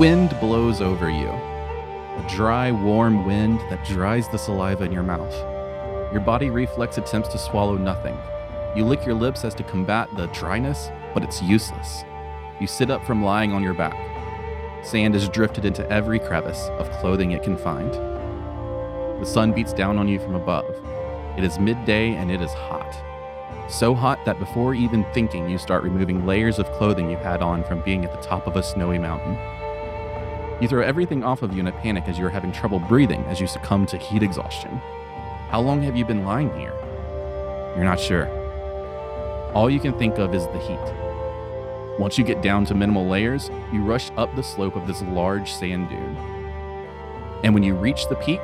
Wind blows over you. A dry, warm wind that dries the saliva in your mouth. Your body reflex attempts to swallow nothing. You lick your lips as to combat the dryness, but it's useless. You sit up from lying on your back. Sand is drifted into every crevice of clothing it can find. The sun beats down on you from above. It is midday and it is hot. So hot that before even thinking, you start removing layers of clothing you had on from being at the top of a snowy mountain. You throw everything off of you in a panic as you are having trouble breathing as you succumb to heat exhaustion. How long have you been lying here? You're not sure. All you can think of is the heat. Once you get down to minimal layers, you rush up the slope of this large sand dune. And when you reach the peak,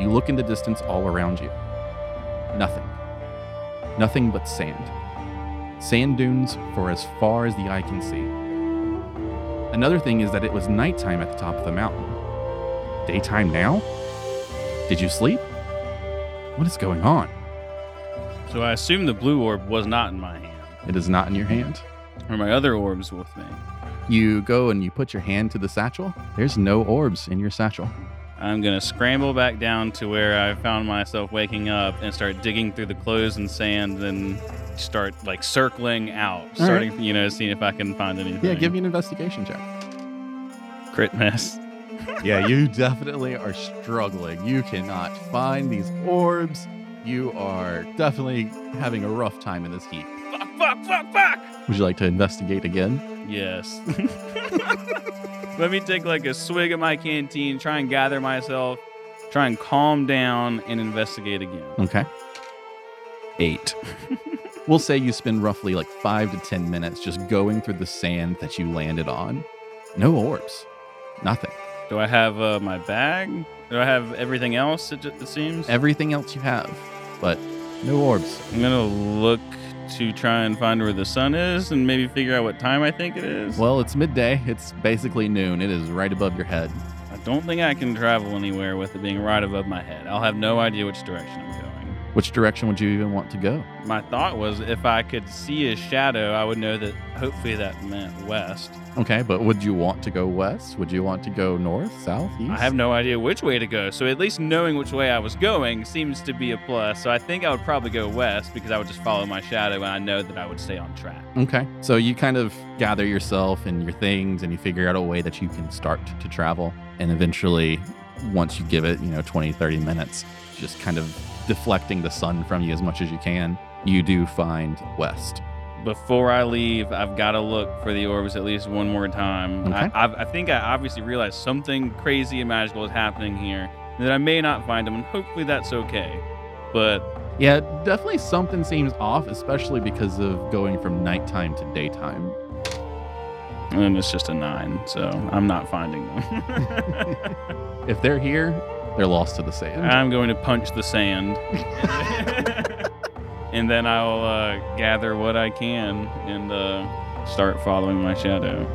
you look in the distance all around you. Nothing. Nothing but sand. Sand dunes for as far as the eye can see. Another thing is that it was nighttime at the top of the mountain. Daytime now? Did you sleep? What is going on? So I assume the blue orb was not in my hand. It is not in your hand. Or my other orbs with me. You go and you put your hand to the satchel. There's no orbs in your satchel. I'm gonna scramble back down to where I found myself waking up and start digging through the clothes and sand and start like circling out, starting you know, seeing if I can find anything. Yeah, give me an investigation check. crit miss. yeah, you definitely are struggling. You cannot find these orbs. You are definitely having a rough time in this heat. Fuck, fuck, fuck, fuck. Would you like to investigate again? Yes. Let me take like a swig of my canteen, try and gather myself, try and calm down and investigate again. Okay. Eight. We'll say you spend roughly like five to 10 minutes just going through the sand that you landed on. No orbs. Nothing. Do I have uh, my bag? Do I have everything else? It, it seems. Everything else you have, but no orbs. I'm gonna look to try and find where the sun is and maybe figure out what time I think it is. Well, it's midday. It's basically noon. It is right above your head. I don't think I can travel anywhere with it being right above my head. I'll have no idea which direction I'm going. Which direction would you even want to go? My thought was if I could see a shadow, I would know that hopefully that meant west. Okay, but would you want to go west? Would you want to go north, south, east? I have no idea which way to go, so at least knowing which way I was going seems to be a plus. So I think I would probably go west because I would just follow my shadow and I know that I would stay on track. Okay. So you kind of gather yourself and your things and you figure out a way that you can start to travel. And eventually, once you give it, you know, 20, 30 minutes, just kind of deflecting the sun from you as much as you can, you do find west. Before I leave, I've got to look for the orbs at least one more time. Okay. I, I've, I think I obviously realized something crazy and magical is happening here, and that I may not find them, and hopefully that's okay. But Yeah, definitely something seems off, especially because of going from nighttime to daytime. and it's just a nine, so I'm not finding them. If they're here, they're lost to the sand. I'm going to punch the sand. and then I'll uh, gather what I can and uh, start following my shadow.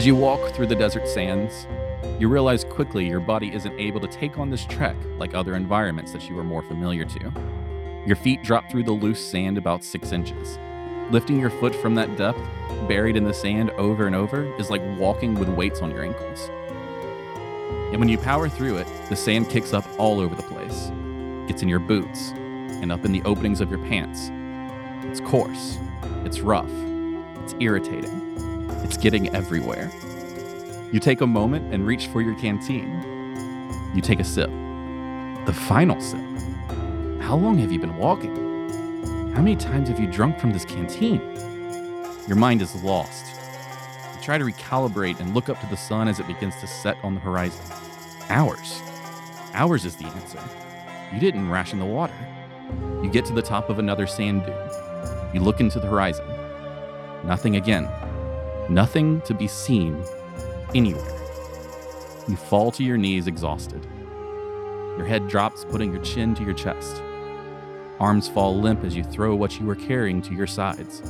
As you walk through the desert sands, you realize quickly your body isn't able to take on this trek like other environments that you are more familiar to. Your feet drop through the loose sand about six inches. Lifting your foot from that depth, buried in the sand over and over, is like walking with weights on your ankles. And when you power through it, the sand kicks up all over the place, gets in your boots, and up in the openings of your pants. It's coarse, it's rough, it's irritating. It's getting everywhere. You take a moment and reach for your canteen. You take a sip. The final sip. How long have you been walking? How many times have you drunk from this canteen? Your mind is lost. You try to recalibrate and look up to the sun as it begins to set on the horizon. Hours. Hours is the answer. You didn't ration the water. You get to the top of another sand dune. You look into the horizon. Nothing again. Nothing to be seen anywhere. You fall to your knees exhausted. Your head drops, putting your chin to your chest. Arms fall limp as you throw what you were carrying to your sides.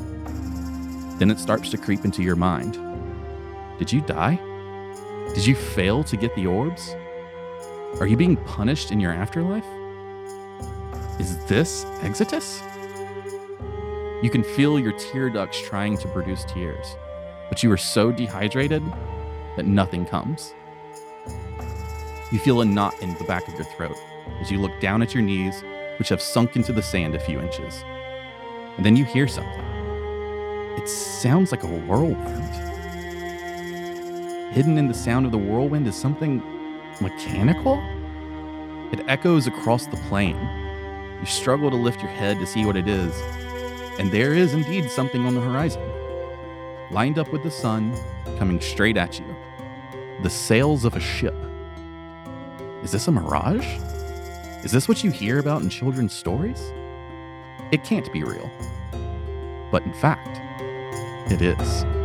Then it starts to creep into your mind. Did you die? Did you fail to get the orbs? Are you being punished in your afterlife? Is this Exitus? You can feel your tear ducts trying to produce tears, but you are so dehydrated that nothing comes. You feel a knot in the back of your throat as you look down at your knees, which have sunk into the sand a few inches. And then you hear something. It sounds like a whirlwind. Hidden in the sound of the whirlwind is something mechanical? It echoes across the plain. You struggle to lift your head to see what it is, and there is indeed something on the horizon. Lined up with the sun, coming straight at you. The sails of a ship. Is this a mirage? Is this what you hear about in children's stories? It can't be real. But in fact, it is.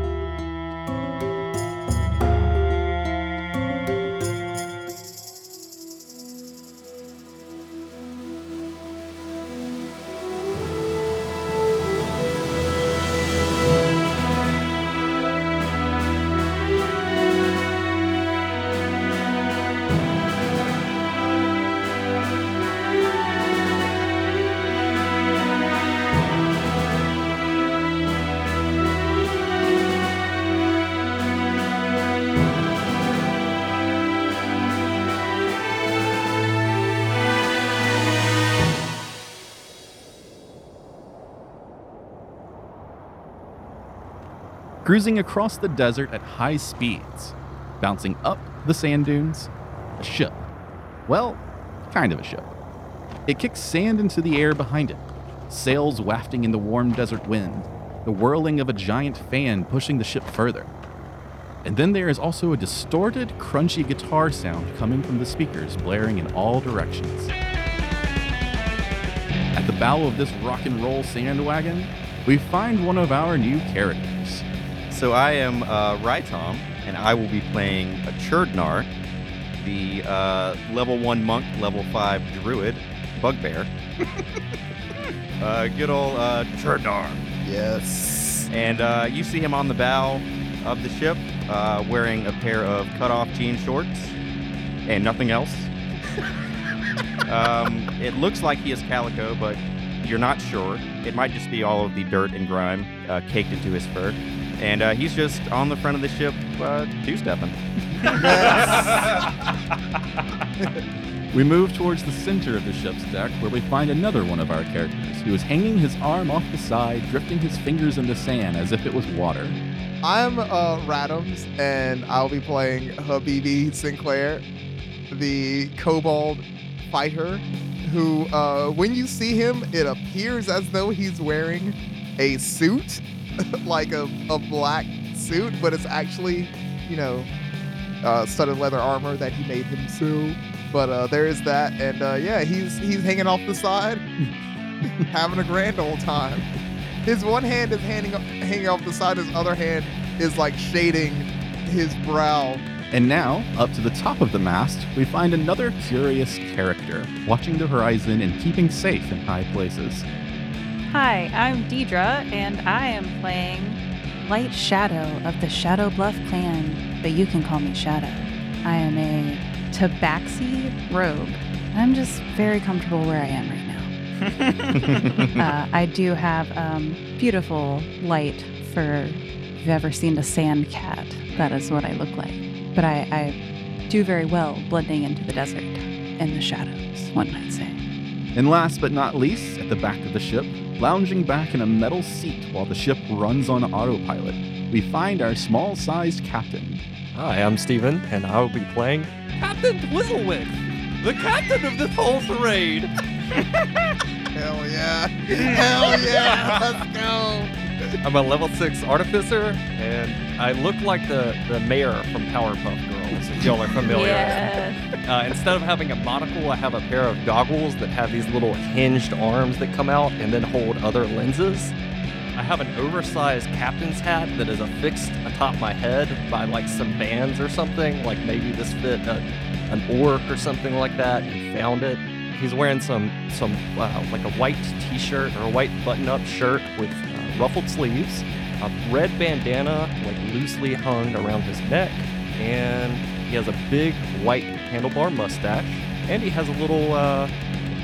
Cruising across the desert at high speeds, bouncing up the sand dunes. A ship. Well, kind of a ship. It kicks sand into the air behind it, sails wafting in the warm desert wind, the whirling of a giant fan pushing the ship further. And then there is also a distorted, crunchy guitar sound coming from the speakers, blaring in all directions. At the bow of this rock and roll sand wagon, we find one of our new characters. So I am uh, Raitom, and I will be playing a Churdnar, the uh, level 1 monk, level 5 druid, bugbear. uh, good old uh, Churdnar. Yes. And uh, you see him on the bow of the ship uh, wearing a pair of cut-off jean shorts and nothing else. um, it looks like he is calico, but you're not sure. It might just be all of the dirt and grime uh, caked into his fur. And uh, he's just on the front of the ship, uh, two-stepping. We move towards the center of the ship's deck where we find another one of our characters who is hanging his arm off the side, drifting his fingers in the sand as if it was water. I'm uh, Radams, and I'll be playing Habibi Sinclair, the kobold fighter, who, uh, when you see him, it appears as though he's wearing a suit, like a, a black suit, but it's actually, you know, uh, studded leather armor that he made himself. But uh, there is that, and uh, yeah, he's he's hanging off the side, having a grand old time. His one hand is handing, hanging off the side, his other hand is like shading his brow. And now, up to the top of the mast, we find another curious character, watching the horizon and keeping safe in high places. Hi, I'm Deidre, and I am playing Light Shadow of the Shadow Bluff clan, but you can call me Shadow. I am a tabaxi rogue. I'm just very comfortable where I am right now. uh, I do have um, beautiful light for if you've ever seen a sand cat. That is what I look like. But I, I do very well blending into the desert and the shadows, one might say. And last but not least, at the back of the ship, lounging back in a metal seat while the ship runs on autopilot, we find our small sized captain. Hi, I'm Steven, and I will be playing Captain Twizzlewick, the captain of this whole charade. Hell yeah! Hell yeah! Let's go! I'm a level 6 artificer, and I look like the, the mayor from Powerpuff Girls, if y'all are familiar. Yes. Uh, instead of having a monocle, I have a pair of goggles that have these little hinged arms that come out and then hold other lenses. I have an oversized captain's hat that is affixed atop my head by like some bands or something. Like maybe this fit a, an orc or something like that. He found it. He's wearing some some uh, like a white T-shirt or a white button-up shirt with uh, ruffled sleeves, a red bandana like loosely hung around his neck, and he has a big white handlebar mustache, and he has a little. Uh,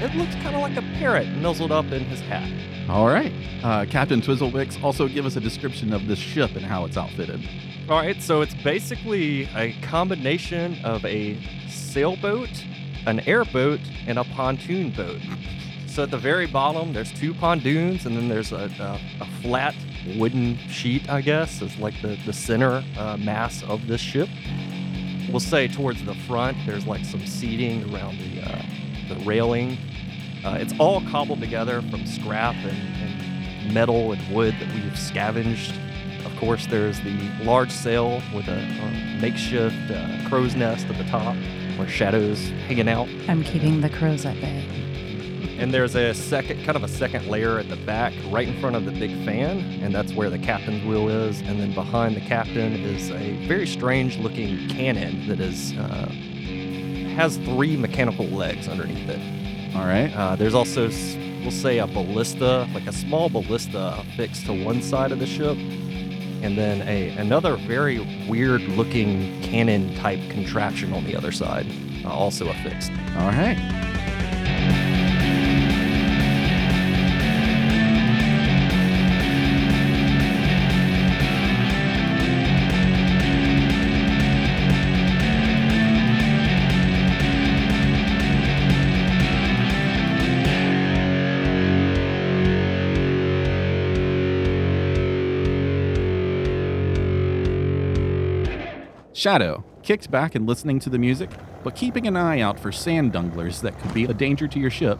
it looks kind of like a parrot nuzzled up in his hat. All right. Uh, Captain Twizzlewicks, also give us a description of this ship and how it's outfitted. All right, so it's basically a combination of a sailboat, an airboat, and a pontoon boat. So at the very bottom, there's two pontoons, and then there's a, a, a flat wooden sheet, I guess, is like the, the center uh, mass of this ship. We'll say towards the front, there's like some seating around the, uh, the railing. Uh, it's all cobbled together from scrap and, and metal and wood that we've scavenged of course, there's the large sail with a, a makeshift uh, crow's nest at the top where Shadow's hanging out. I'm keeping the crows at bay. And there's a second, kind of a second layer at the back, right in front of the big fan, and that's where the captain's wheel is. And then behind the captain is a very strange looking cannon that is uh, has three mechanical legs underneath it. All right. Uh, there's also, we'll say, a ballista, like a small ballista affixed to one side of the ship, and then a another very weird looking cannon type contraption on the other side, uh, also affixed. All right. Shadow, kicked back and listening to the music, but keeping an eye out for sand dunglers that could be a danger to your ship,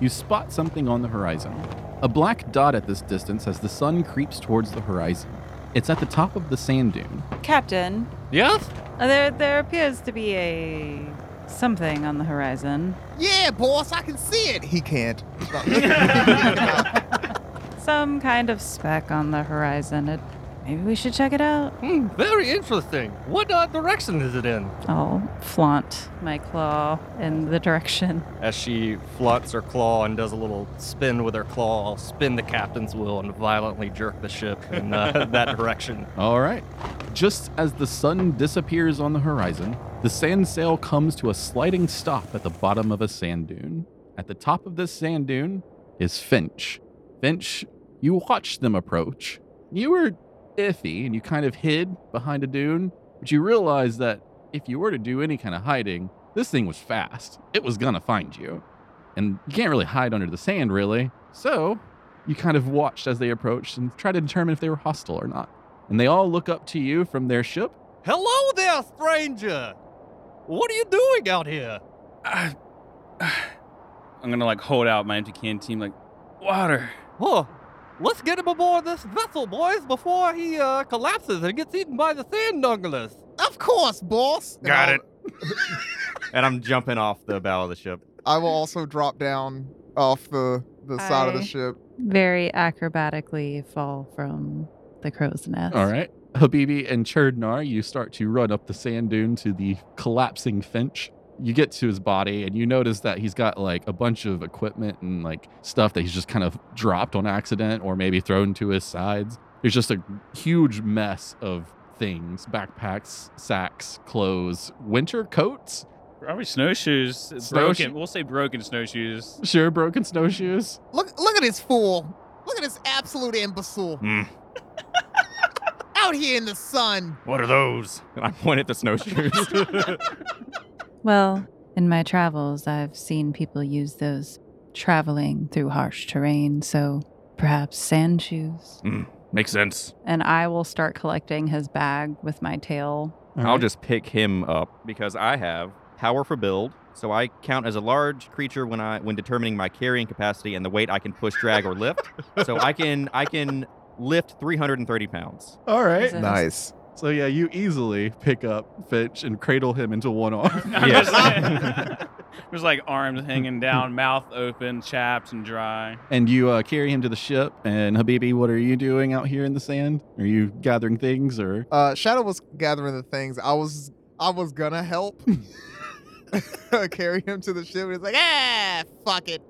you spot something on the horizon. A black dot at this distance as the sun creeps towards the horizon. It's at the top of the sand dune. Captain, Yes? uh, there there appears to be a something on the horizon. Yeah, boss, I can see it. He can't. Some kind of speck on the horizon. It, maybe we should check it out. Hmm, very interesting. What uh, direction is it in? I'll flaunt my claw in the direction. As she flaunts her claw and does a little spin with her claw, I'll spin the captain's wheel and violently jerk the ship in uh, that direction. All right. Just as the sun disappears on the horizon, the sand sail comes to a sliding stop at the bottom of a sand dune. At the top of this sand dune is Finch. Finch, you watched them approach. You were iffy and you kind of hid behind a dune, but you realized that if you were to do any kind of hiding, this thing was fast. It was gonna find you. And you can't really hide under the sand, really. So you kind of watched as they approached and tried to determine if they were hostile or not. And they all look up to you from their ship. Hello there, stranger! What are you doing out here? I, I'm gonna like hold out my empty canteen, like water. Oh, let's get him aboard this vessel, boys, before he uh, collapses and gets eaten by the sand dunglers. of course, boss. And Got I'll- it. and I'm jumping off the bow of the ship. I will also drop down off the the side of the ship. Very acrobatically fall from the crow's nest. All right. Habibi and Churdnar, you start to run up the sand dune to the collapsing Finch. You get to his body and you notice that he's got like a bunch of equipment and like stuff that he's just kind of dropped on accident or maybe thrown to his sides. There's just a huge mess of things backpacks, sacks, clothes, winter coats, Probably snowshoes. Snowshoe- Broken. We'll say broken snowshoes. sure, broken snowshoes. Look look at this fool. Look at this absolute imbecile. Hmm. Out here in the sun. What are those? And I point at the snowshoes. Well, in my travels, I've seen people use those traveling through harsh terrain, so perhaps sand shoes. Hmm, makes sense. And I will start collecting his bag with my tail. All I'll just pick him up because I have powerful build. So I count as a large creature when I when determining my carrying capacity and the weight I can push, drag, or lift. so I can I can lift 330 pounds. All right. Nice. So yeah, you easily pick up Finch and cradle him into one arm. Yes. There's like arms hanging down, mouth open, chapped and dry. And you uh, carry him to the ship. And Habibi, what are you doing out here in the sand? Are you gathering things or? Uh, Shadow was gathering the things. I was I was gonna help carry him to the ship. He's like, ah, fuck it.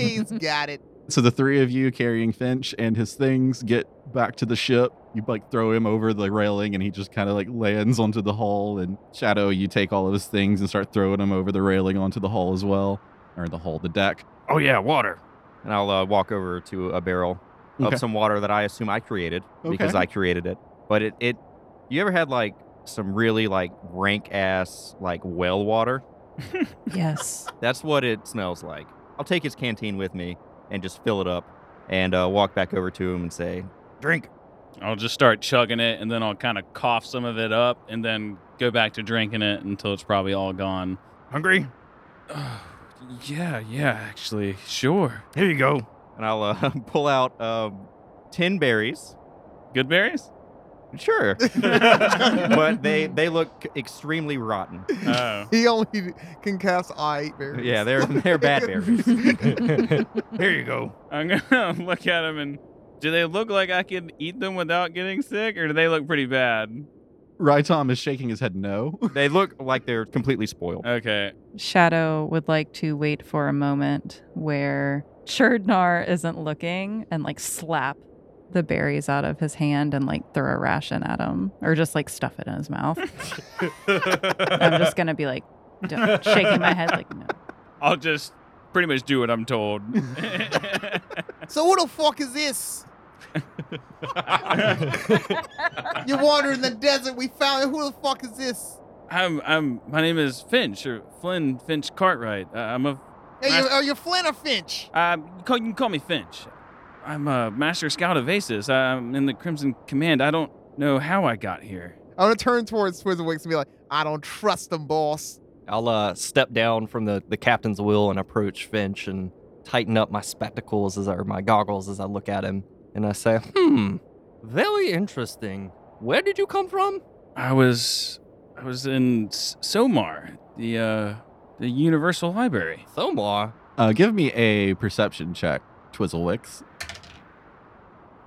He's got it. So the three of you carrying Finch and his things get back to the ship. You like throw him over the railing and he just kind of like lands onto the hull. And Shadow, you take all of his things and start throwing him over the railing onto the hull as well. Or the hull, the deck. Oh yeah, water. And I'll uh, walk over to a barrel of Okay. some water that I assume I created because Okay. I created it. But it, it, you ever had like some really like rank ass like well water? Yes. That's what it smells like. I'll take his canteen with me and just fill it up and uh, walk back over to him and say, drink. I'll just start chugging it, and then I'll kind of cough some of it up, and then go back to drinking it until it's probably all gone. Hungry? yeah, yeah, actually, sure. Here you go. And I'll uh, pull out um, 10 berries. Good berries? Sure. but they, they look extremely rotten. Oh. He only can cast eye berries. Yeah, they're, they're bad berries. Here you go. I'm gonna look at them and do they look like I could eat them without getting sick, or do they look pretty bad? Raitom is shaking his head no. They look like they're completely spoiled. Okay. Shadow would like to wait for a moment where Churdnar isn't looking and like slap the berries out of his hand and like throw a ration at him or just like stuff it in his mouth. I'm just gonna be like don't- shaking my head like no. I'll just pretty much do what I'm told. So what the fuck is this? You wander in the desert. We found it. Who the fuck is this? I'm I'm my name is Finch or Flynn Finch Cartwright. Uh, I'm a Hey, you, are you Flynn or Finch? um, you, call, you can call me Finch. I'm a master scout of Asus. I'm in the Crimson Command. I don't know how I got here. I'm gonna turn towards Twizzlewicks and be like, I don't trust them, boss. I'll uh, step down from the, the captain's wheel and approach Finch and tighten up my spectacles as I, or my goggles as I look at him. And I say, hmm, very interesting. Where did you come from? I was I was in Somar, the uh the Universal Library. Thomar. Uh, give me a perception check, Twizzlewicks.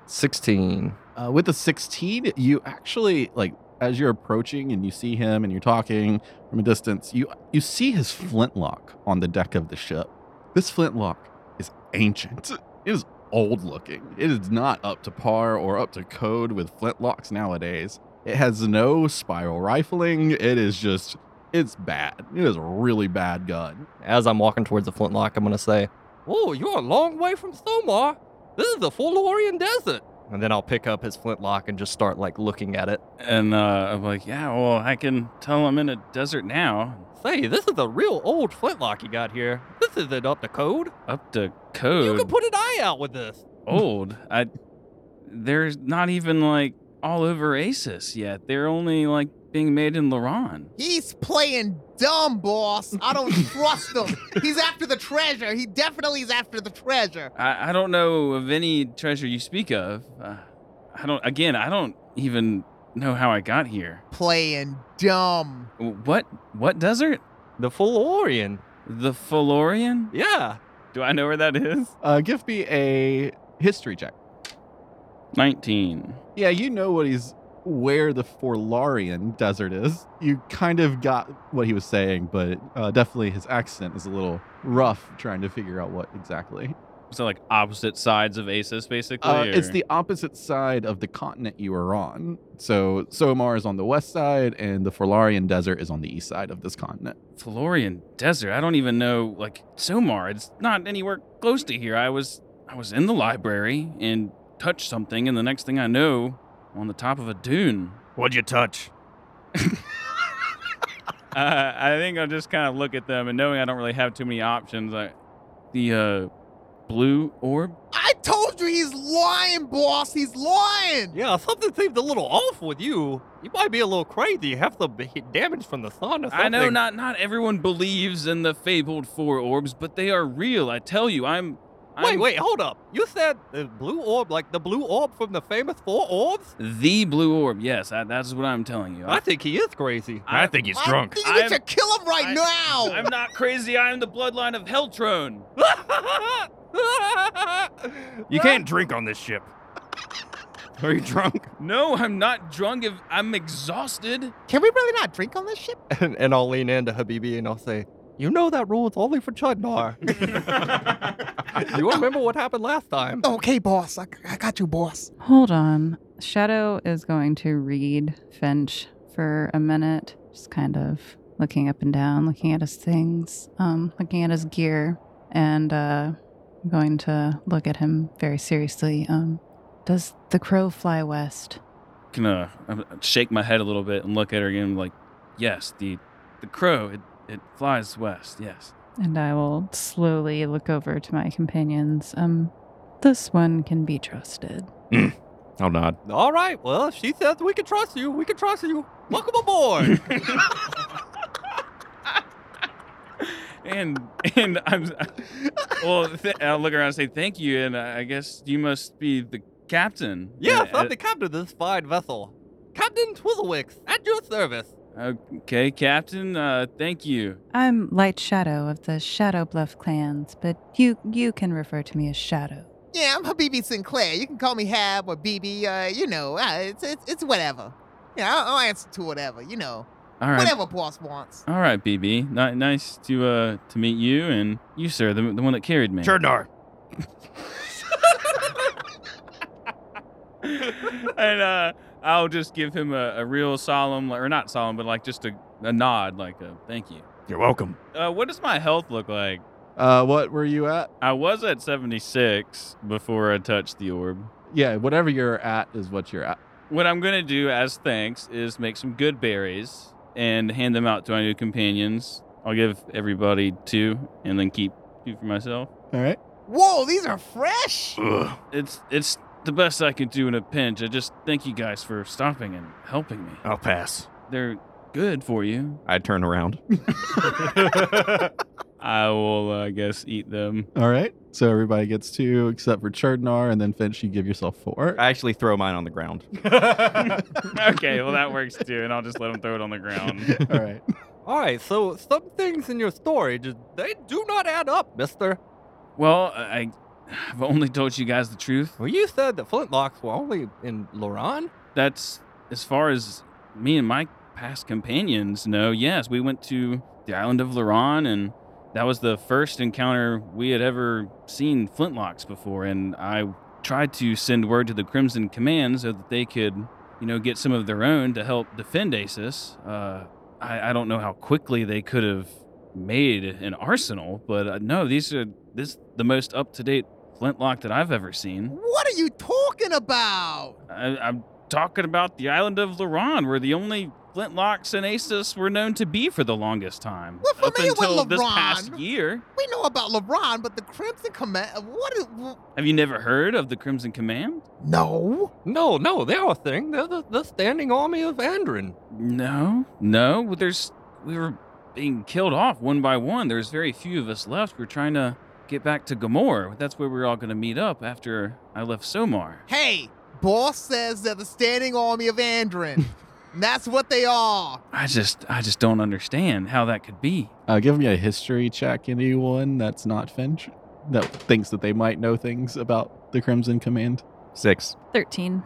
16. Uh, with the 16, you actually like as you're approaching and you see him and you're talking from a distance, you you see his flintlock on the deck of the ship. This flintlock is ancient. It is old looking. It is not up to par or up to code with flintlocks nowadays. It has no spiral rifling. It is just it's bad. It is a really bad gun. As I'm walking towards the flintlock, I'm going to say, Whoa, you're a long way from Thomar. This is the Folorian Desert. And then I'll pick up his flintlock and just start like looking at it. And uh, I'm like, yeah, well, I can tell I'm in a desert now. Say, this is a real old flintlock you got here. This isn't up to code. Up to code. You can put an eye out with this. old. I there's not even like all over Asus yet. They're only like being made in Laron. He's playing dumb, boss. I don't trust him. He's after the treasure. He definitely is after the treasure. I, I don't know of any treasure you speak of. Uh, I don't. Again, I don't even know how I got here. Playing dumb. What? What desert? The Folorian. The Felorian? Yeah. Do I know where that is? Uh, give me a history check. Nineteen. Yeah, you know what he's where the Forlarian desert is. You kind of got what he was saying, but uh, definitely his accent is a little rough trying to figure out what exactly. So like opposite sides of Asus, basically. Uh, it's the opposite side of the continent you are on. So Somar is on the west side, and the Forlarian desert is on the east side of this continent. Florian Desert. I don't even know like Somar. It's not anywhere close to here. I was I was in the library and touched something, and the next thing I know, on the top of a dune. What'd you touch? Uh, I think I'll just kind of look at them, and knowing I don't really have too many options, I, the uh, blue orb. I told you he's lying, boss. He's lying. Yeah, something seems a little off with you. You might be a little crazy. You have some b- damage from the sun or something. I know not not everyone believes in the fabled four orbs, but they are real. I tell you, I'm Wait, I'm wait, hold up. You said the blue orb, like the blue orb from the famous four orbs? The blue orb. Yes, that, that's what I'm telling you. I think he is crazy. I think he's I drunk. think we I'm- should kill him right I- now. I'm not crazy. I am the bloodline of Heltrone. You can't drink on this ship. Are you drunk? No, I'm not drunk. If I'm exhausted. Can we really not drink on this ship? and, and I'll lean into Habibi and I'll say, You know that rule is only for Churdnar. you remember what happened last time? Okay, boss. I, I got you, boss. Hold on. Shadow is going to read Finch for a minute, just kind of looking up and down, looking at his things, um, looking at his gear, and uh, I'm going to look at him very seriously. Um, does the crow fly west? Gonna uh, shake my head a little bit and look at her again. Like, yes, the the crow. It it flies west. Yes. And I will slowly look over to my companions. Um, this one can be trusted. I'll nod. All right, well, if she says we can trust you, we can trust you. Welcome aboard. and and I'm well. Th- I'll look around and say thank you. And I guess you must be the captain. yes, Uh, I'm the captain of this fine vessel. Captain Twizzlewicks, at your service. Okay, Captain. Uh, thank you. I'm Light Shadow of the Shadow Bluff clans, but you you can refer to me as Shadow. Yeah, I'm Habibi Sinclair. You can call me Hab or BB. Uh, you know, uh, it's, it's it's whatever. Yeah, I'll, I'll answer to whatever. You know, All right. whatever boss wants. All right, BB. Ni- nice to uh to meet you and you, sir, the, the one that carried me. Churdnar. and uh, I'll just give him a, a real solemn, or not solemn, but like just a, a nod, like a thank you. You're welcome. Uh, what does my health look like? Uh, what were you at? I was at 76 before I touched the orb. Yeah, whatever you're at is what you're at. What I'm gonna do as thanks is make some good berries and hand them out to my new companions. I'll give everybody two, and then keep two for myself. All right. Whoa, these are fresh. Ugh. It's it's the best I could do in a pinch. I just thank you guys for stopping and helping me. I'll pass. They're good for you. I turn around. I will, uh, I guess, eat them. All right. So everybody gets two except for Chardnar, and then Finch, you give yourself four. I actually throw mine on the ground. okay, well that works too, and I'll just let them throw it on the ground. All right. All right, so some things in your story just they do not add up, Mister. Well, I, I've only told you guys the truth. Well, you said that flintlocks were only in Loran. That's as far as me and my past companions know. Yes, we went to the island of Laron, and that was the first encounter we had ever seen flintlocks before. And I tried to send word to the Crimson Command so that they could, you know, get some of their own to help defend Asus. Uh, I, I don't know how quickly they could have made an arsenal, but uh, no, these are this the most up to date flintlock that I've ever seen. What are you talking about? I, I'm talking about the island of Laron, where the only flintlocks and Asus were known to be for the longest time. We're Up familiar with until this past year. We know about Laron, but the Crimson Command. What is? Have you never heard of the Crimson Command? No. No, no, they're a thing. They're the, the standing army of Andrin. No, no. There's we were being killed off one by one. There's very few of us left. We're trying to get back to Gamor. That's where we're all going to meet up after I left Somar. Hey, boss says they're the standing army of Andrin. And That's what they are. I just I just don't understand how that could be. Uh, give me a history check, anyone that's not Finch that thinks that they might know things about the Crimson Command. Six. 13.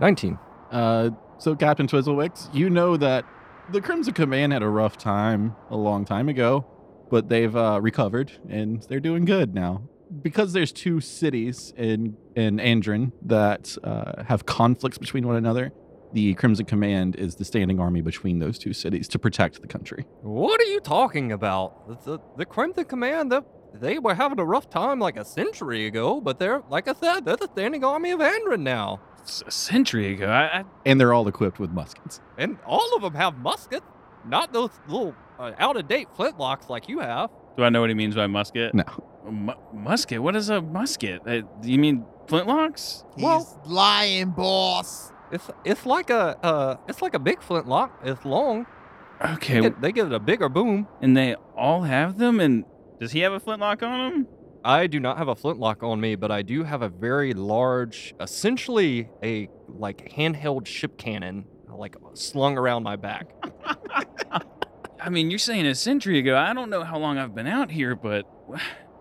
19. Uh, so, Captain Twizzlewicks, you know that the Crimson Command had a rough time a long time ago, but they've uh, recovered and they're doing good now. Because there's two cities in in Andrin that uh, have conflicts between one another, the Crimson Command is the standing army between those two cities to protect the country. What are you talking about? The, the, Crimson Command, the, they were having a rough time like a century ago, but they're, like I said, they're the standing army of Andrin now. It's a century ago. I, I And they're all equipped with muskets. And all of them have muskets, not those little uh, out of date flintlocks like you have. do I know what he means by musket? No. A mu- musket? What is a musket? Uh, do you mean flintlocks? He's Well- lying, boss. It's it's like a uh, it's like a big flintlock. It's long. Okay, They, get, they give it a bigger boom. and they all have them. And does he have a flintlock on him? I do not have a flintlock on me, but I do have a very large, essentially a like handheld ship cannon, like slung around my back. I mean, you're saying a century ago. I don't know how long I've been out here, but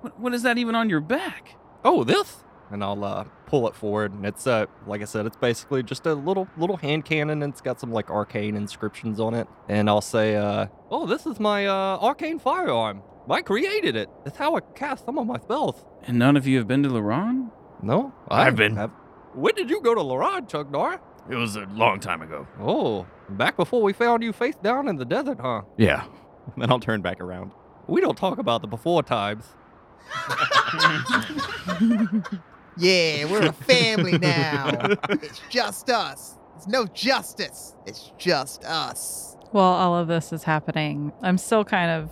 what, what is that even on your back? Oh, this? And I'll uh, pull it forward, and it's uh, like I said, it's basically just a little little hand cannon, and it's got some like arcane inscriptions on it. And I'll say, uh, "Oh, this is my uh, arcane firearm. I created it. That's how I cast some of my spells." And none of you have been to Laron? No, I've been. have- When did you go to Laron, Chuck Norris? It was a long time ago. Oh, back before we found you face down in the desert, huh? Yeah. Then I'll turn back around. We don't talk about the before times. Yeah, we're a family now. it's just us. There's no justice. It's just us. While all of this is happening, I'm still kind of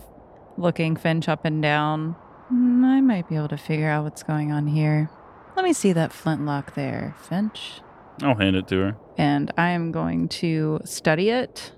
looking Finch up and down. Hmm, I might be able to figure out what's going on here. Let me see that flintlock there, Finch. I'll hand it to her. And I am going to study it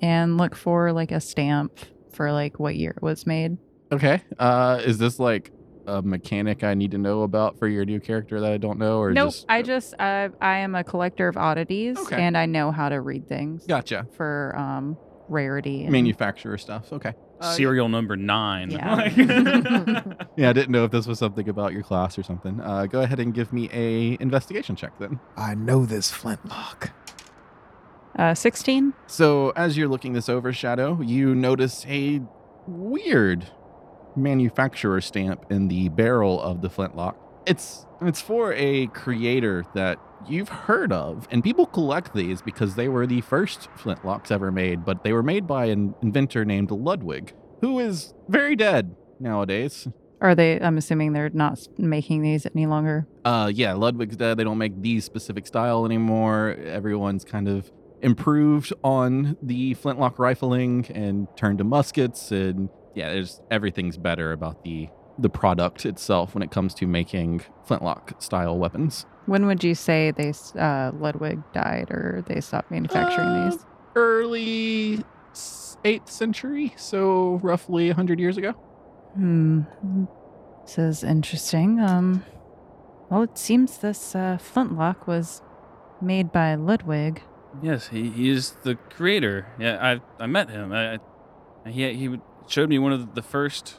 and look for like a stamp for like what year it was made. Okay. Uh, is this like a mechanic I need to know about for your new character that I don't know, or nope, just I just uh, I am a collector of oddities Okay. and I know how to read things gotcha for um rarity. And, manufacturer stuff? Okay. Uh, Serial number nine. Yeah. Yeah, I didn't know if this was something about your class or something. Uh, go ahead and give me a investigation check then. I know this flintlock. uh, 16. So as you're looking this over, Shadow, you notice a weird manufacturer stamp in the barrel of the flintlock. It's it's for a creator that you've heard of, and people collect these because they were the first flintlocks ever made, but they were made by an inventor named Ludwig, who is very dead nowadays. Are they? I'm assuming they're not making these any longer. Uh, yeah, Ludwig's dead. They don't make these specific style anymore. Everyone's kind of improved on the flintlock rifling and turned to muskets, and yeah, there's everything's better about the the product itself when it comes to making flintlock style weapons. When would you say they uh, Ludwig died or they stopped manufacturing Uh, these? Early eighth century, so roughly hundred years ago. Hmm. This is interesting. Um. Well, it seems this uh, flintlock was made by Ludwig. Yes, he, he is the creator. Yeah, I I met him. I, I he he showed me one of the first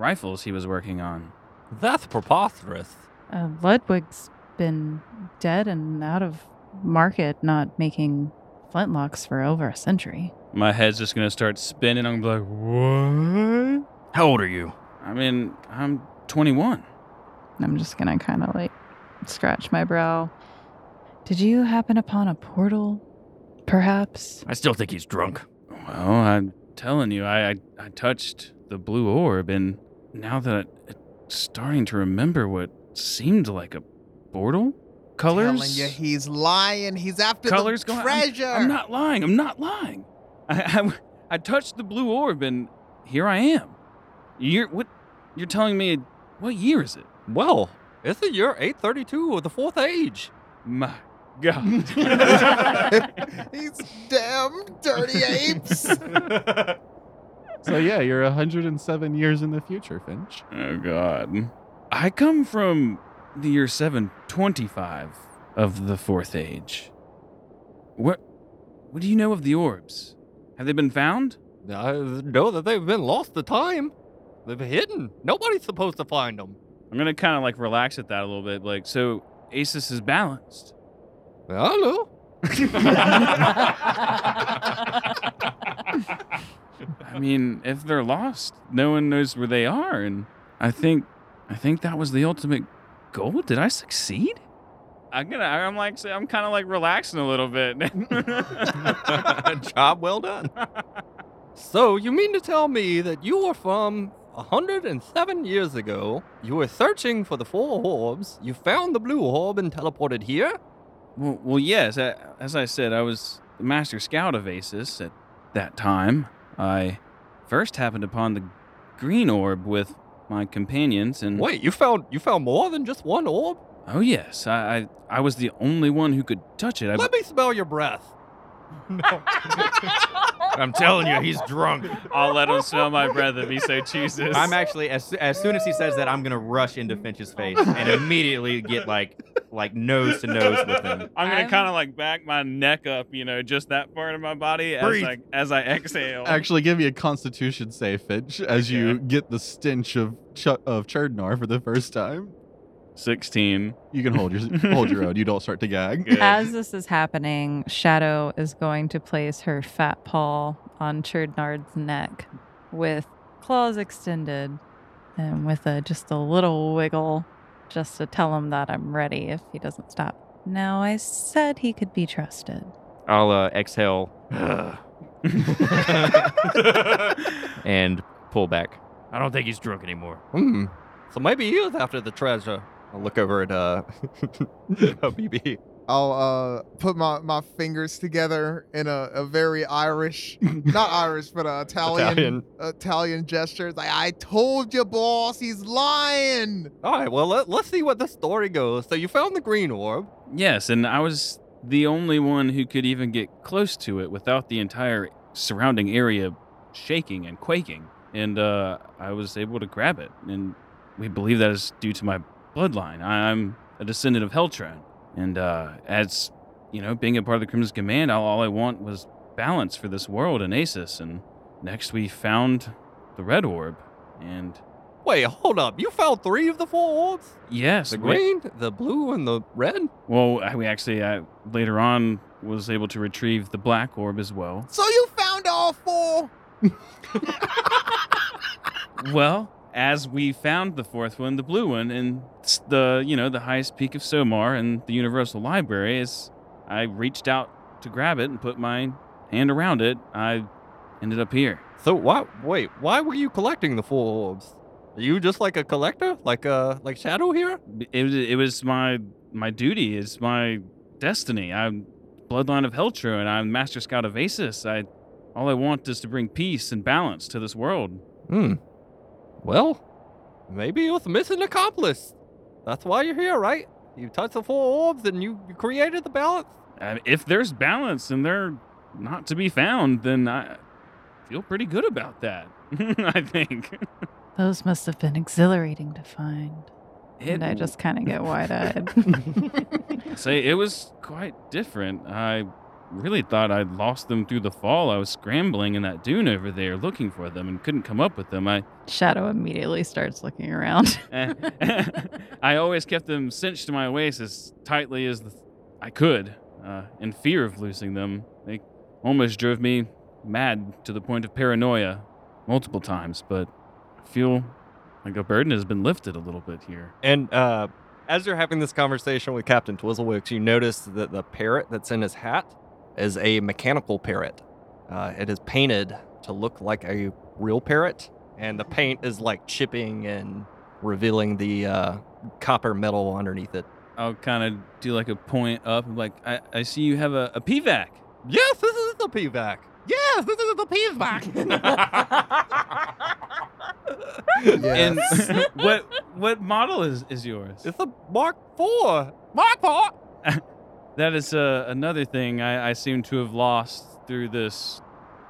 rifles he was working on. That's preposterous. Uh, Ludwig's been dead and out of market, not making flintlocks for over a century. My head's just gonna start spinning. I'm like, what? How old are you? I mean, I'm 21. I'm just gonna kind of like scratch my brow. Did you happen upon a portal, perhaps? I still think he's drunk. Well, I'm telling you, I I, I touched the blue orb, and now that it's uh, starting to remember what seemed like a portal, colors. Telling you, he's lying. He's after colors the going. I'm- treasure. I'm, not lying. I'm not lying. I, I I touched the blue orb, and here I am. You're what? You're telling me? What year is it? Well, it's the year 832 of the Fourth Age. My God. These damn dirty apes. So yeah, you're 107 years in the future, Finch. Oh God. I come from the year 725 of the fourth age. What what do you know of the orbs? Have they been found? Uh, I know that they've been lost to time. They've been hidden. Nobody's supposed to find them. I'm gonna kind of like relax at that a little bit. Like, so Asus is balanced. I don't know. I mean, if they're lost, no one knows where they are, and I think, I think that was the ultimate goal. Did I succeed? I'm gonna. I'm like. I'm kind of like relaxing a little bit. Job well done. So you mean to tell me that you were from 107 years ago? You were searching for the four orbs. You found the blue orb and teleported here. Well, well, yes. a- As I said, I was the master scout of Asus at that time. I first happened upon the green orb with my companions, and Wait, you found you found more than just one orb? oh yes, I I, I was the only one who could touch it. I, Let me smell your breath. I'm telling you, he's drunk. I'll let him smell my breath if he so chooses. I'm actually as as soon as he says that, I'm gonna rush into Finch's face and immediately get like like nose to nose with him. I'm gonna I'm- kind of like back my neck up, you know, just that part of my body as Breathe. I as I exhale. Actually, give me a Constitution save, Finch, as you get the stench of Ch- of Cherdnar for the first time. Sixteen. You can hold your hold your own. You don't start to gag. Good. As this is happening, Shadow is going to place her fat paw on Churdnar's neck with claws extended and with a just a little wiggle just to tell him that I'm ready if he doesn't stop. Now, I said he could be trusted. I'll uh, exhale and pull back. I don't think he's drunk anymore. Hmm. So maybe he is after the treasure. I'll look over at uh, BB. I'll uh put my, my fingers together in a, a very Irish, not Irish, but uh, Italian, Italian. Italian gesture. It's like I told you, boss, he's lying. All right, well, let, let's see what the story goes. So you found the green orb. Yes, and I was the only one who could even get close to it without the entire surrounding area shaking and quaking. And uh, I was able to grab it. And we believe that is due to my bloodline. I'm a descendant of Heltron. And uh, as, you know, being a part of the Crimson Command, all, all I want was balance for this world and Asus. And next we found the Red Orb. And Wait, hold up. You found three of the four orbs? yes, The we- green, the blue, and the red? Well, I- we actually I, later on was able to retrieve the black orb as well. So you found all four? well, as we found the fourth one, the blue one, and the you know the highest peak of Somar and the Universal Library, as I reached out to grab it and put my hand around it, I ended up here. So why? Wait, why were you collecting the four orbs? Are you just like a collector, like uh, like Shadow here? It was it was my my duty, it's my destiny. I'm bloodline of Heltro, and I'm Master Scout of Asus. I all I want is to bring peace and balance to this world. Hmm. Well, maybe it was missing accomplice. That's why you're here, right? You touched the four orbs and you, you created the balance. Uh, if there's balance and they're not to be found, then I feel pretty good about that. I think. Those must have been exhilarating to find. and I just kind of get wide eyed. say it was quite different. I really thought I'd lost them through the fall. I was scrambling in that dune over there looking for them and couldn't come up with them. I Shadow immediately starts looking around. I always kept them cinched to my waist as tightly as the, I could, uh, in fear of losing them. They almost drove me mad to the point of paranoia multiple times, but I feel like a burden has been lifted a little bit here. And uh, as you're having this conversation with Captain Twizzlewicks, you notice that the parrot that's in his hat is a mechanical parrot. Uh, it is painted to look like a real parrot, and the paint is like chipping and revealing the uh, copper metal underneath it. I'll kind of do like a point up, like, I, I see you have a, a PVAC. Yes, this is the PVAC. Yes, this is the PVAC. And what what model is, is yours? it's a Mark IV. Mark IV. That is uh, another thing I, I seem to have lost through this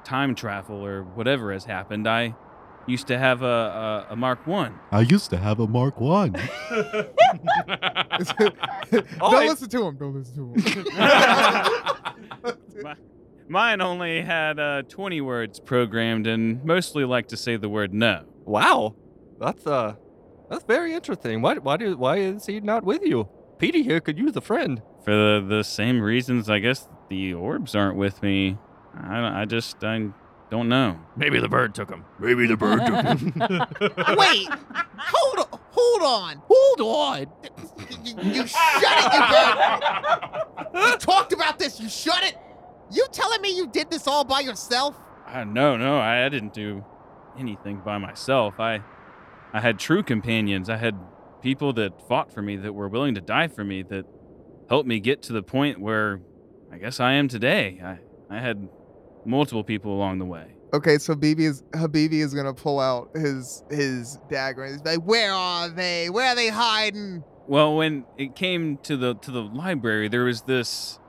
time travel or whatever has happened. I used to have a, a, a Mark One. I used to have a Mark One. Don't I- listen to him. Don't listen to him. Mi- Mine only had uh, 20 words programmed and mostly like to say the word no. Wow, that's uh, that's very interesting. Why why do why is he not with you? Petey here could use a friend. For the, the same reasons, I guess the orbs aren't with me. I, I just I don't know. Maybe the bird took him. Maybe the bird took him. Wait, hold on, hold on, hold on. You, you shut it, you bird. We talked about this. You shut it. You telling me you did this all by yourself? Uh, no, no, I, I didn't do anything by myself. I, I had true companions. I had people that fought for me, that were willing to die for me, that helped me get to the point where I guess I am today. I, I had multiple people along the way. Okay, so Bibi is Habibi is gonna pull out his his dagger and he's like, "Where are they? Where are they hiding?" Well, when it came to the to the library, there was this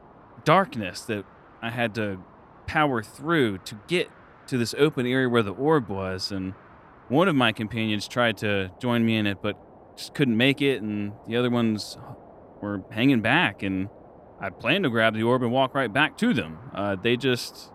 darkness that I had to power through to get to this open area where the orb was. And one of my companions tried to join me in it, but just couldn't make it. And the other ones were hanging back. And I planned to grab the orb and walk right back to them. Uh, they just,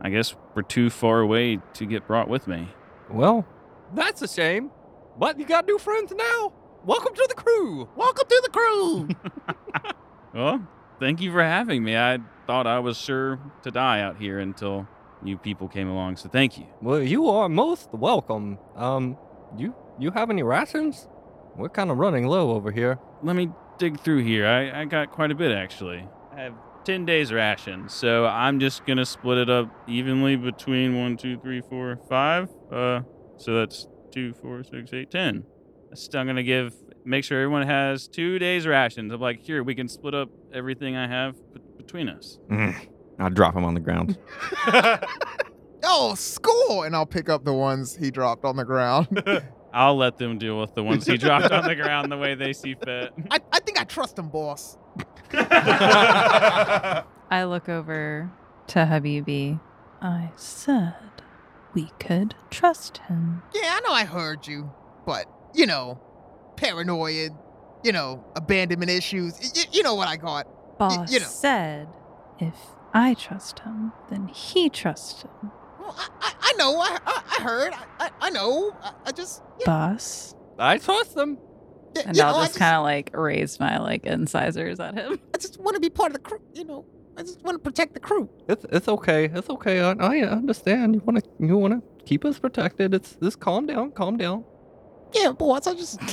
I guess, were too far away to get brought with me. Well, that's a shame. But you got new friends now. Welcome to the crew. Welcome to the crew. Well, thank you for having me. I thought I was sure to die out here until you people came along. So thank you. Well, you are most welcome. Um, you you have any rations? We're kind of running low over here. Let me dig through here. I, I got quite a bit actually. I have 10 days rations, so I'm just gonna split it up evenly between one, two, three, four, five. Uh, so that's two, four, six, eight, ten. I'm gonna give, make sure everyone has two days rations. I'm like, here, we can split up everything I have b- between us. I'll drop him on the ground. Oh, score! And I'll pick up the ones he dropped on the ground. I'll let them deal with the ones he dropped on the ground the way they see fit. I, I I trust him, boss. I look over to Habibi. I said we could trust him. Yeah, I know I heard you, but you know, paranoid, you know, abandonment issues. Y- y- you know what I got. Boss you know. said if I trust him, then he trusts him. Well, I, I, I know. I, I, I heard. I, I, I know. I, I just, yeah, Boss. I trust them. Y- And you I'll know, I just kind of like raise my like incisors at him. I just want to be part of the crew. You know, I just want to protect the crew. It's it's okay. It's okay. I, I understand. You wanna you wanna keep us protected. It's just calm down. Calm down. Yeah, boss. I just.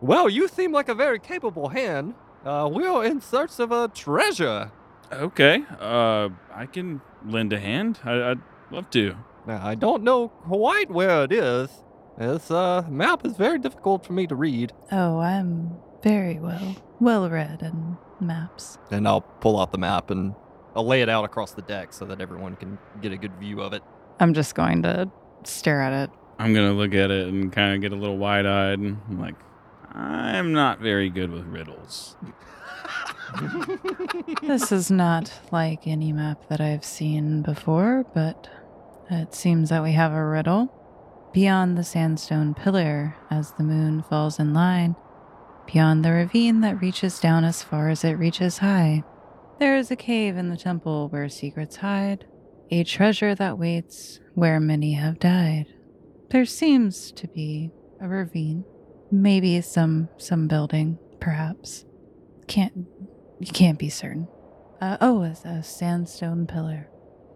Well, you seem like a very capable hand. Uh, we're in search of a treasure. Okay, uh, I can lend a hand. I, I'd love to. Now, I don't know quite where it is. This uh, map is very difficult for me to read. Oh, I'm very well well read in maps. And I'll pull out the map and I'll lay it out across the deck so that everyone can get a good view of it. I'm just going to stare at it. I'm gonna look at it and kind of get a little wide-eyed, and I'm like, I'm not very good with riddles. This is not like any map that I've seen before, but it seems that we have a riddle. Beyond the sandstone pillar, as the moon falls in line, beyond the ravine that reaches down as far as it reaches high, there is a cave in the temple where secrets hide, a treasure that waits where many have died. There seems to be a ravine, maybe some some building, perhaps. Can't you can't be certain. Uh, oh, a, a sandstone pillar.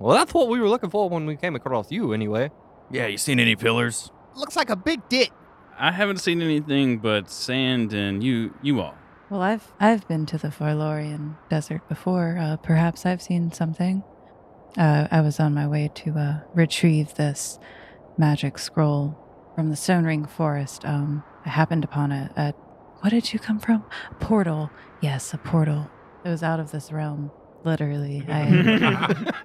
Well, that's what we were looking for when we came across you, anyway. Yeah, you seen any pillars? Looks like a big dick. I haven't seen anything but sand and you, you all. Well, I've I've been to the Forlorian Desert before. Uh, perhaps I've seen something. Uh, I was on my way to uh, retrieve this magic scroll from the Stone Ring Forest. Um, I happened upon a, a what did you come from? A portal. Yes, a portal. It was out of this realm. Literally, I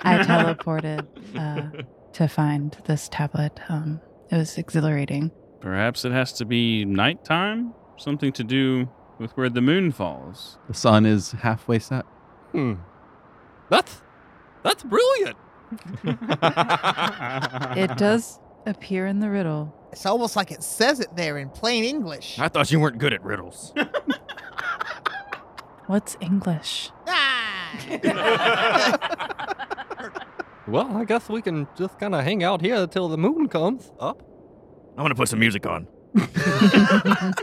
I teleported uh, to find this tablet. Um, it was exhilarating. Perhaps it has to be nighttime. Something to do with where the moon falls. The sun is halfway set. Hmm. That's that's brilliant. It does appear in the riddle. It's almost like it says it there in plain English. I thought you weren't good at riddles. What's English? Well, I guess we can just kind of hang out here till the moon comes up. I'm gonna put some music on.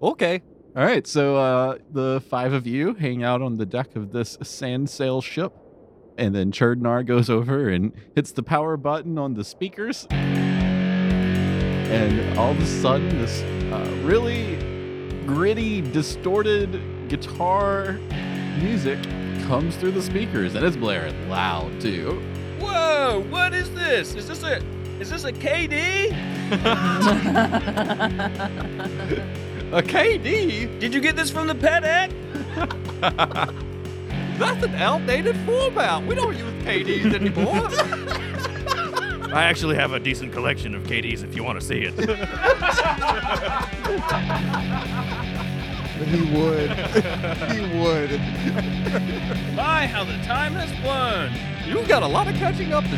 Okay. All right, so uh, the five of you hang out on the deck of this sand sail ship, and then Churdnar goes over and hits the power button on the speakers, and all of a sudden, this uh, really gritty, distorted guitar music comes through the speakers, and it's blaring loud too. Whoa! What is this? Is this a is this a KD? A KD? Did you get this from the PEDEC? That's an outdated format. We don't use KDs anymore. I actually have a decent collection of KDs if you want to see it. He would. he would. My, how the time has flown. You've got a lot of catching up to do.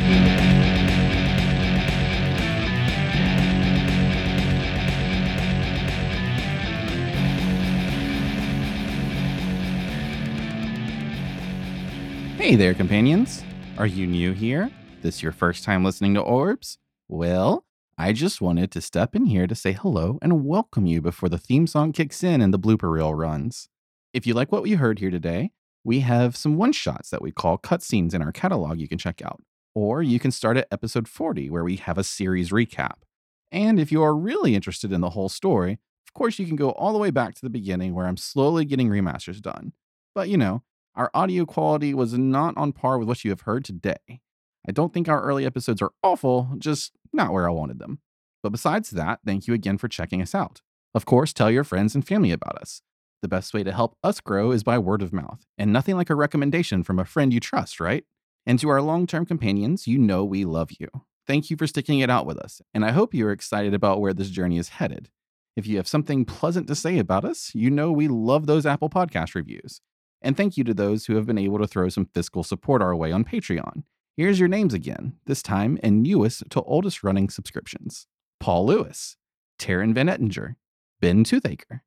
Hey there, companions. Are you new here? This your first time listening to Orbs? Well, I just wanted to step in here to say hello and welcome you before the theme song kicks in and the blooper reel runs. If you like what we heard here today, we have some one shots that we call cutscenes in our catalog you can check out. Or you can start at episode 40, where we have a series recap. And if you are really interested in the whole story, of course, you can go all the way back to the beginning where I'm slowly getting remasters done. But you know, our audio quality was not on par with what you have heard today. I don't think our early episodes are awful, just not where I wanted them. But besides that, thank you again for checking us out. Of course, tell your friends and family about us. The best way to help us grow is by word of mouth, and nothing like a recommendation from a friend you trust, right? And to our long term companions, you know we love you. Thank you for sticking it out with us, and I hope you are excited about where this journey is headed. If you have something pleasant to say about us, you know we love those Apple Podcast reviews. And thank you to those who have been able to throw some fiscal support our way on Patreon. Here's your names again, this time in newest to oldest running subscriptions. Paul Lewis, Taryn Van Ettinger, Ben Toothaker,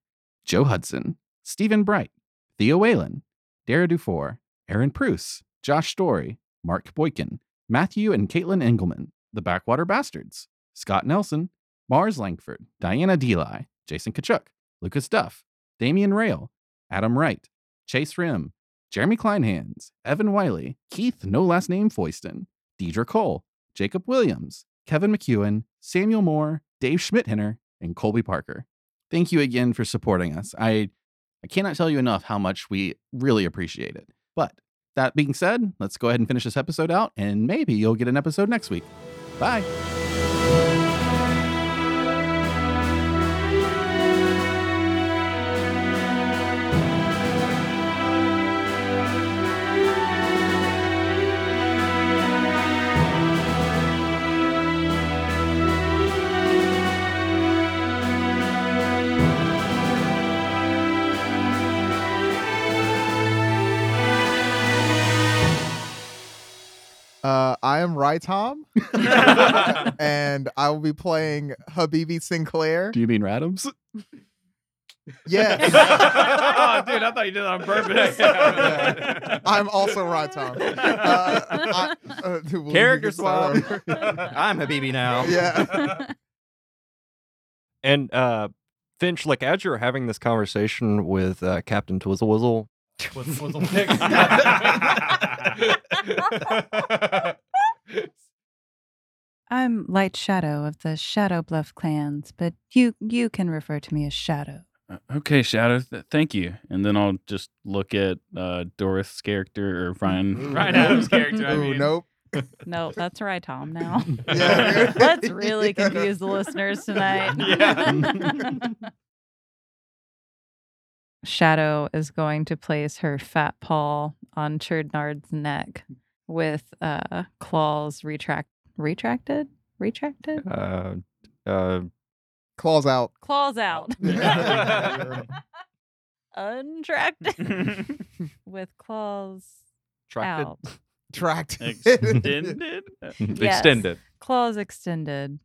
Joe Hudson, Stephen Bright, Theo Whalen, Dara Dufour, Aaron Pruce, Josh Story, Mark Boykin, Matthew and Caitlin Engelman, The Backwater Bastards, Scott Nelson, Mars Langford, Diana Deli, Jason Kachuk, Lucas Duff, Damian Rail, Adam Wright, Chase Rim, Jeremy Kleinhands, Evan Wiley, Keith No Last Name Foyston, Deidre Cole, Jacob Williams, Kevin McEwen, Samuel Moore, Dave Schmidhenner, and Colby Parker. Thank you again for supporting us. I I cannot tell you enough how much we really appreciate it. But that being said, let's go ahead and finish this episode out, and maybe you'll get an episode next week. Bye. Uh, I am Rytom, and I will be playing Habibi Sinclair. Do you mean Radams? Yes, oh, dude, I thought you did that on purpose. Yeah. I'm also Rytom. Uh, I, uh, Character swap. I'm Habibi now. yeah. And uh, Finch, like as you're having this conversation with uh, Captain Twizzlewizzle, I'm Light Shadow of the Shadow Bluff clans, but you you can refer to me as Shadow. okay, Shadow, th- thank you. And then I'll just look at uh, Dorothy's character or Ryan, Ryan Adams' character. I Ooh, mean. nope. No, that's right, Tom. Now Yeah. let's really confuse the listeners tonight. Shadow is going to place her fat paw on Churdnar's neck with uh, claws retract retracted retracted uh, uh, Claws out. claws out Yeah. untracted with claws tracted, out Tracked. Extended? Yes. extended. claws extended